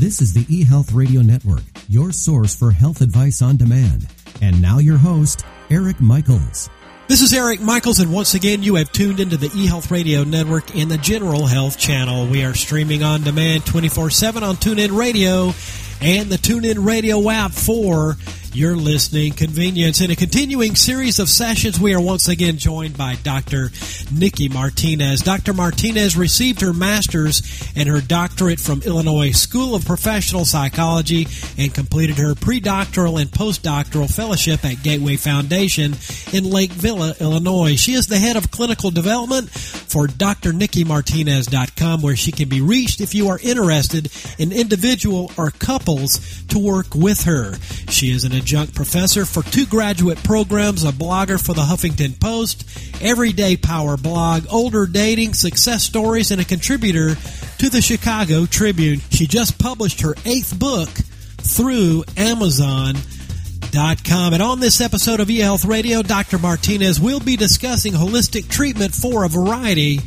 This is the eHealth Radio Network, your source for health advice on demand. And now your host, Eric Michaels. This is Eric Michaels, and once again, you have tuned into the eHealth Radio Network in the General Health Channel. We are streaming on demand 24 7 on TuneIn Radio and the TuneIn Radio app for your listening convenience. In a continuing series of sessions, we are once again joined by Dr. Nikki Martinez. Dr. Martinez received her master's and her doctorate from Illinois School of Professional Psychology and completed her pre-doctoral and postdoctoral fellowship at Gateway Foundation in Lake Villa, Illinois. She is the head of clinical development for drnikkimartinez.com where she can be reached if you are interested in individual or couples to work with her. She is an adjunct professor for two graduate programs, a blogger for the Huffington Post, Everyday Power blog, Older Dating, Success Stories, and a contributor to the Chicago Tribune. She just published her eighth book through Amazon. And on this episode of eHealth Radio, Dr. Martinez will be discussing holistic treatment for a variety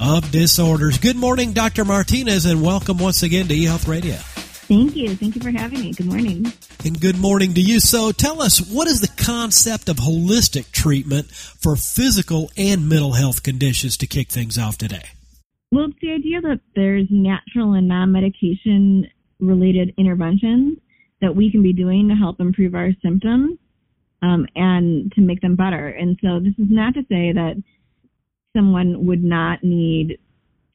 of disorders. Good morning, Dr. Martinez, and welcome once again to eHealth Radio. Thank you. Thank you for having me. Good morning. And good morning to you. So tell us, what is the concept of holistic treatment for physical and mental health conditions to kick things off today? Well, it's the idea that there's natural and non medication related interventions that we can be doing to help improve our symptoms um, and to make them better. And so this is not to say that someone would not need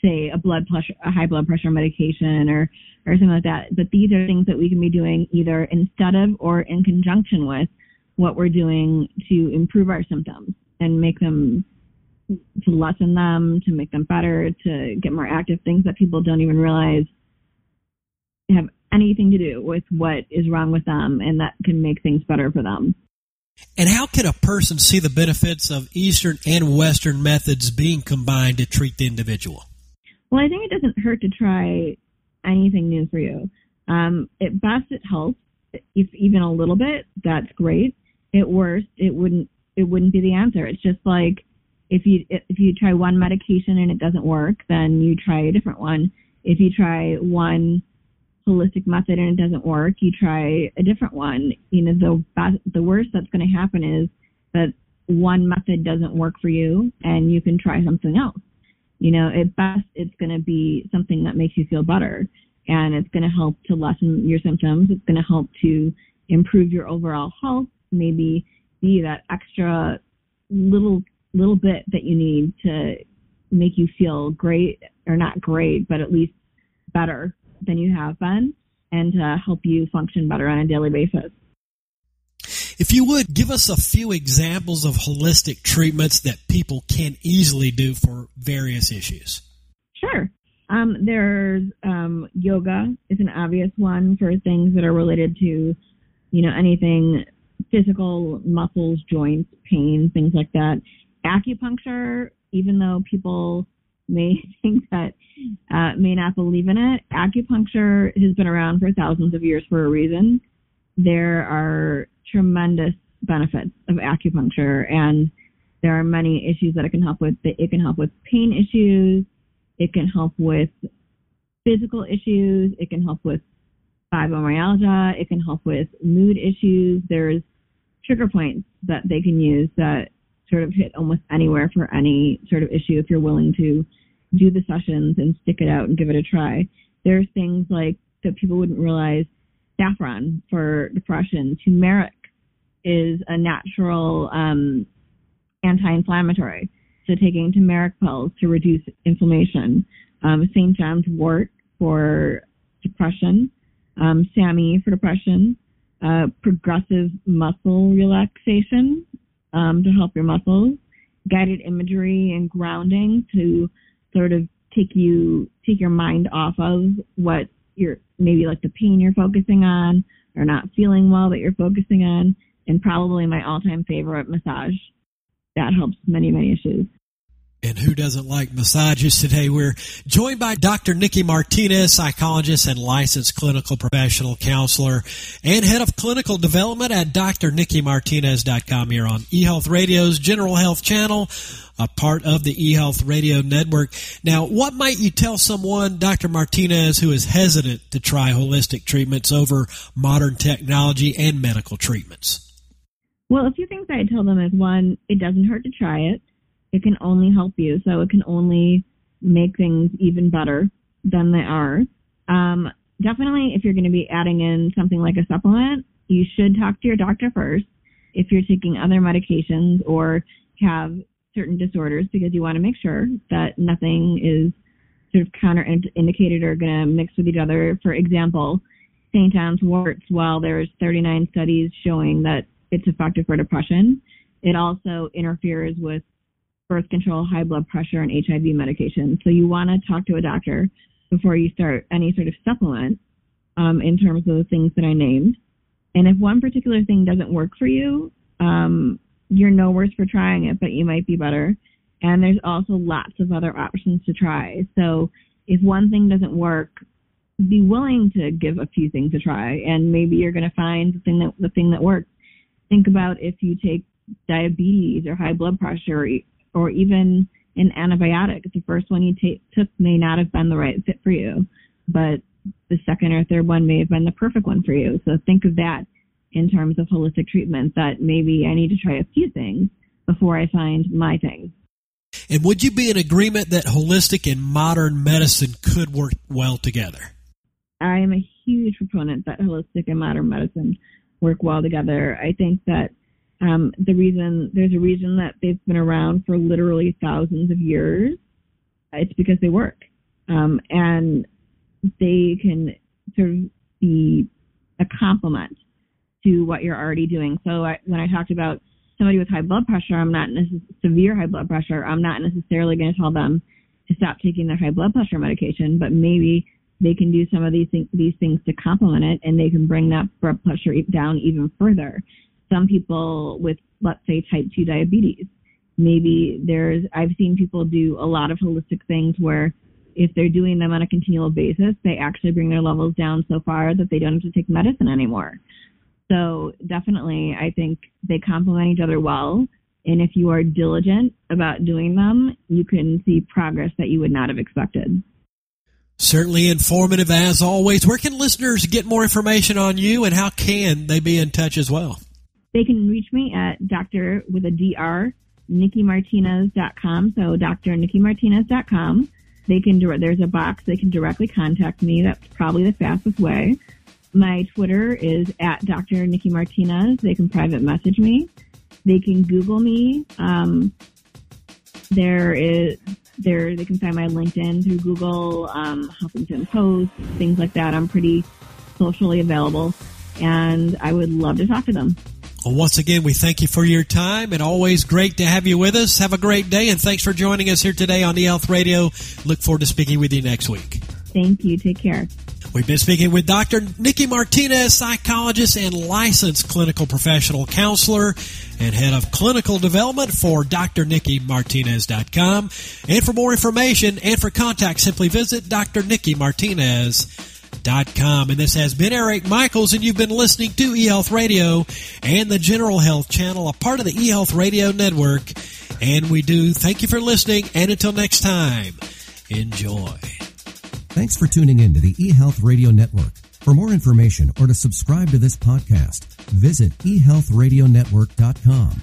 say a blood pressure, a high blood pressure medication or, or something like that. But these are things that we can be doing either instead of or in conjunction with what we're doing to improve our symptoms and make them to lessen them, to make them better, to get more active things that people don't even realize have anything to do with what is wrong with them and that can make things better for them. And how can a person see the benefits of Eastern and Western methods being combined to treat the individual? Well, I think it doesn't hurt to try anything new for you. Um, at best, it helps. If even a little bit, that's great. At worst, it wouldn't it wouldn't be the answer. It's just like if you if you try one medication and it doesn't work, then you try a different one. If you try one holistic method and it doesn't work, you try a different one. You know, the best, the worst that's going to happen is that one method doesn't work for you and you can try something else. You know, at best, it's going to be something that makes you feel better and it's going to help to lessen your symptoms. It's going to help to improve your overall health, maybe be that extra little, little bit that you need to make you feel great or not great, but at least better than you have been and to help you function better on a daily basis. If you would give us a few examples of holistic treatments that people can easily do for various issues. Sure. Um, there's um, yoga is an obvious one for things that are related to, you know, anything physical, muscles, joints, pain, things like that. Acupuncture, even though people may think that uh, may not believe in it, acupuncture has been around for thousands of years for a reason. There are tremendous benefits of acupuncture and there are many issues that it can help with. It can help with pain issues. It can help with physical issues. It can help with fibromyalgia. It can help with mood issues. There's trigger points that they can use that sort of hit almost anywhere for any sort of issue if you're willing to do the sessions and stick it out and give it a try. There's things like that people wouldn't realize saffron for depression, turmeric is a natural um, anti-inflammatory. So taking turmeric pills to reduce inflammation. Um, St. John's wort for depression. Um, SAMe for depression. Uh, progressive muscle relaxation um, to help your muscles. Guided imagery and grounding to sort of take you take your mind off of what you're maybe like the pain you're focusing on or not feeling well that you're focusing on and probably my all-time favorite massage. That helps many, many issues. And who doesn't like massages today? We're joined by Dr. Nikki Martinez, psychologist and licensed clinical professional counselor and head of clinical development at drnikkimartinez.com here on eHealth Radio's General Health Channel, a part of the eHealth Radio Network. Now, what might you tell someone, Dr. Martinez, who is hesitant to try holistic treatments over modern technology and medical treatments? Well, a few things I'd tell them is one, it doesn't hurt to try it it can only help you. So it can only make things even better than they are. Um, definitely, if you're going to be adding in something like a supplement, you should talk to your doctor first if you're taking other medications or have certain disorders because you want to make sure that nothing is sort of counterindicated or going to mix with each other. For example, St. John's worts, while there's 39 studies showing that it's effective for depression, it also interferes with birth control, high blood pressure, and HIV medication. So you want to talk to a doctor before you start any sort of supplement um, in terms of the things that I named. And if one particular thing doesn't work for you, um, you're no worse for trying it, but you might be better. And there's also lots of other options to try. So if one thing doesn't work, be willing to give a few things a try, and maybe you're going to find the thing that the thing that works. Think about if you take diabetes or high blood pressure or even an antibiotic. The first one you t- took may not have been the right fit for you, but the second or third one may have been the perfect one for you. So think of that in terms of holistic treatment that maybe I need to try a few things before I find my thing. And would you be in agreement that holistic and modern medicine could work well together? I am a huge proponent that holistic and modern medicine work well together. I think that um, the reason there's a reason that they've been around for literally thousands of years. It's because they work, um, and they can sort of be a complement to what you're already doing. So I, when I talked about somebody with high blood pressure, I'm not necess- severe high blood pressure. I'm not necessarily going to tell them to stop taking their high blood pressure medication, but maybe they can do some of these things, these things to complement it, and they can bring that blood pressure down even further some people with, let's say, type 2 diabetes. Maybe there's, I've seen people do a lot of holistic things where if they're doing them on a continual basis, they actually bring their levels down so far that they don't have to take medicine anymore. So definitely, I think they complement each other well. And if you are diligent about doing them, you can see progress that you would not have expected. Certainly informative as always. Where can listeners get more information on you and how can they be in touch as well? They can reach me at Dr. with a DR, NikkiMartinez.com. So drnikkimartinez.com. They can, there's a box they can directly contact me. That's probably the fastest way. My Twitter is at Dr. Nikki Martinez. They can private message me. They can Google me. Um, there is there they can find my LinkedIn through Google, um, Huffington Post, things like that. I'm pretty socially available, and I would love to talk to them. Well, once again, we thank you for your time and always great to have you with us. Have a great day and thanks for joining us here today on the Health Radio. Look forward to speaking with you next week. Thank you. Take care. We've been speaking with Dr. Nikki Martinez, psychologist and licensed clinical professional counselor and head of clinical development for drnikkimartinez.com. And for more information and for contact, simply visit drnikkimartinez.com com. And this has been Eric Michaels, and you've been listening to eHealth Radio and the General Health Channel, a part of the eHealth Radio Network. And we do thank you for listening, and until next time, enjoy. Thanks for tuning in to the eHealth Radio Network. For more information or to subscribe to this podcast, visit eHealthRadioNetwork.com.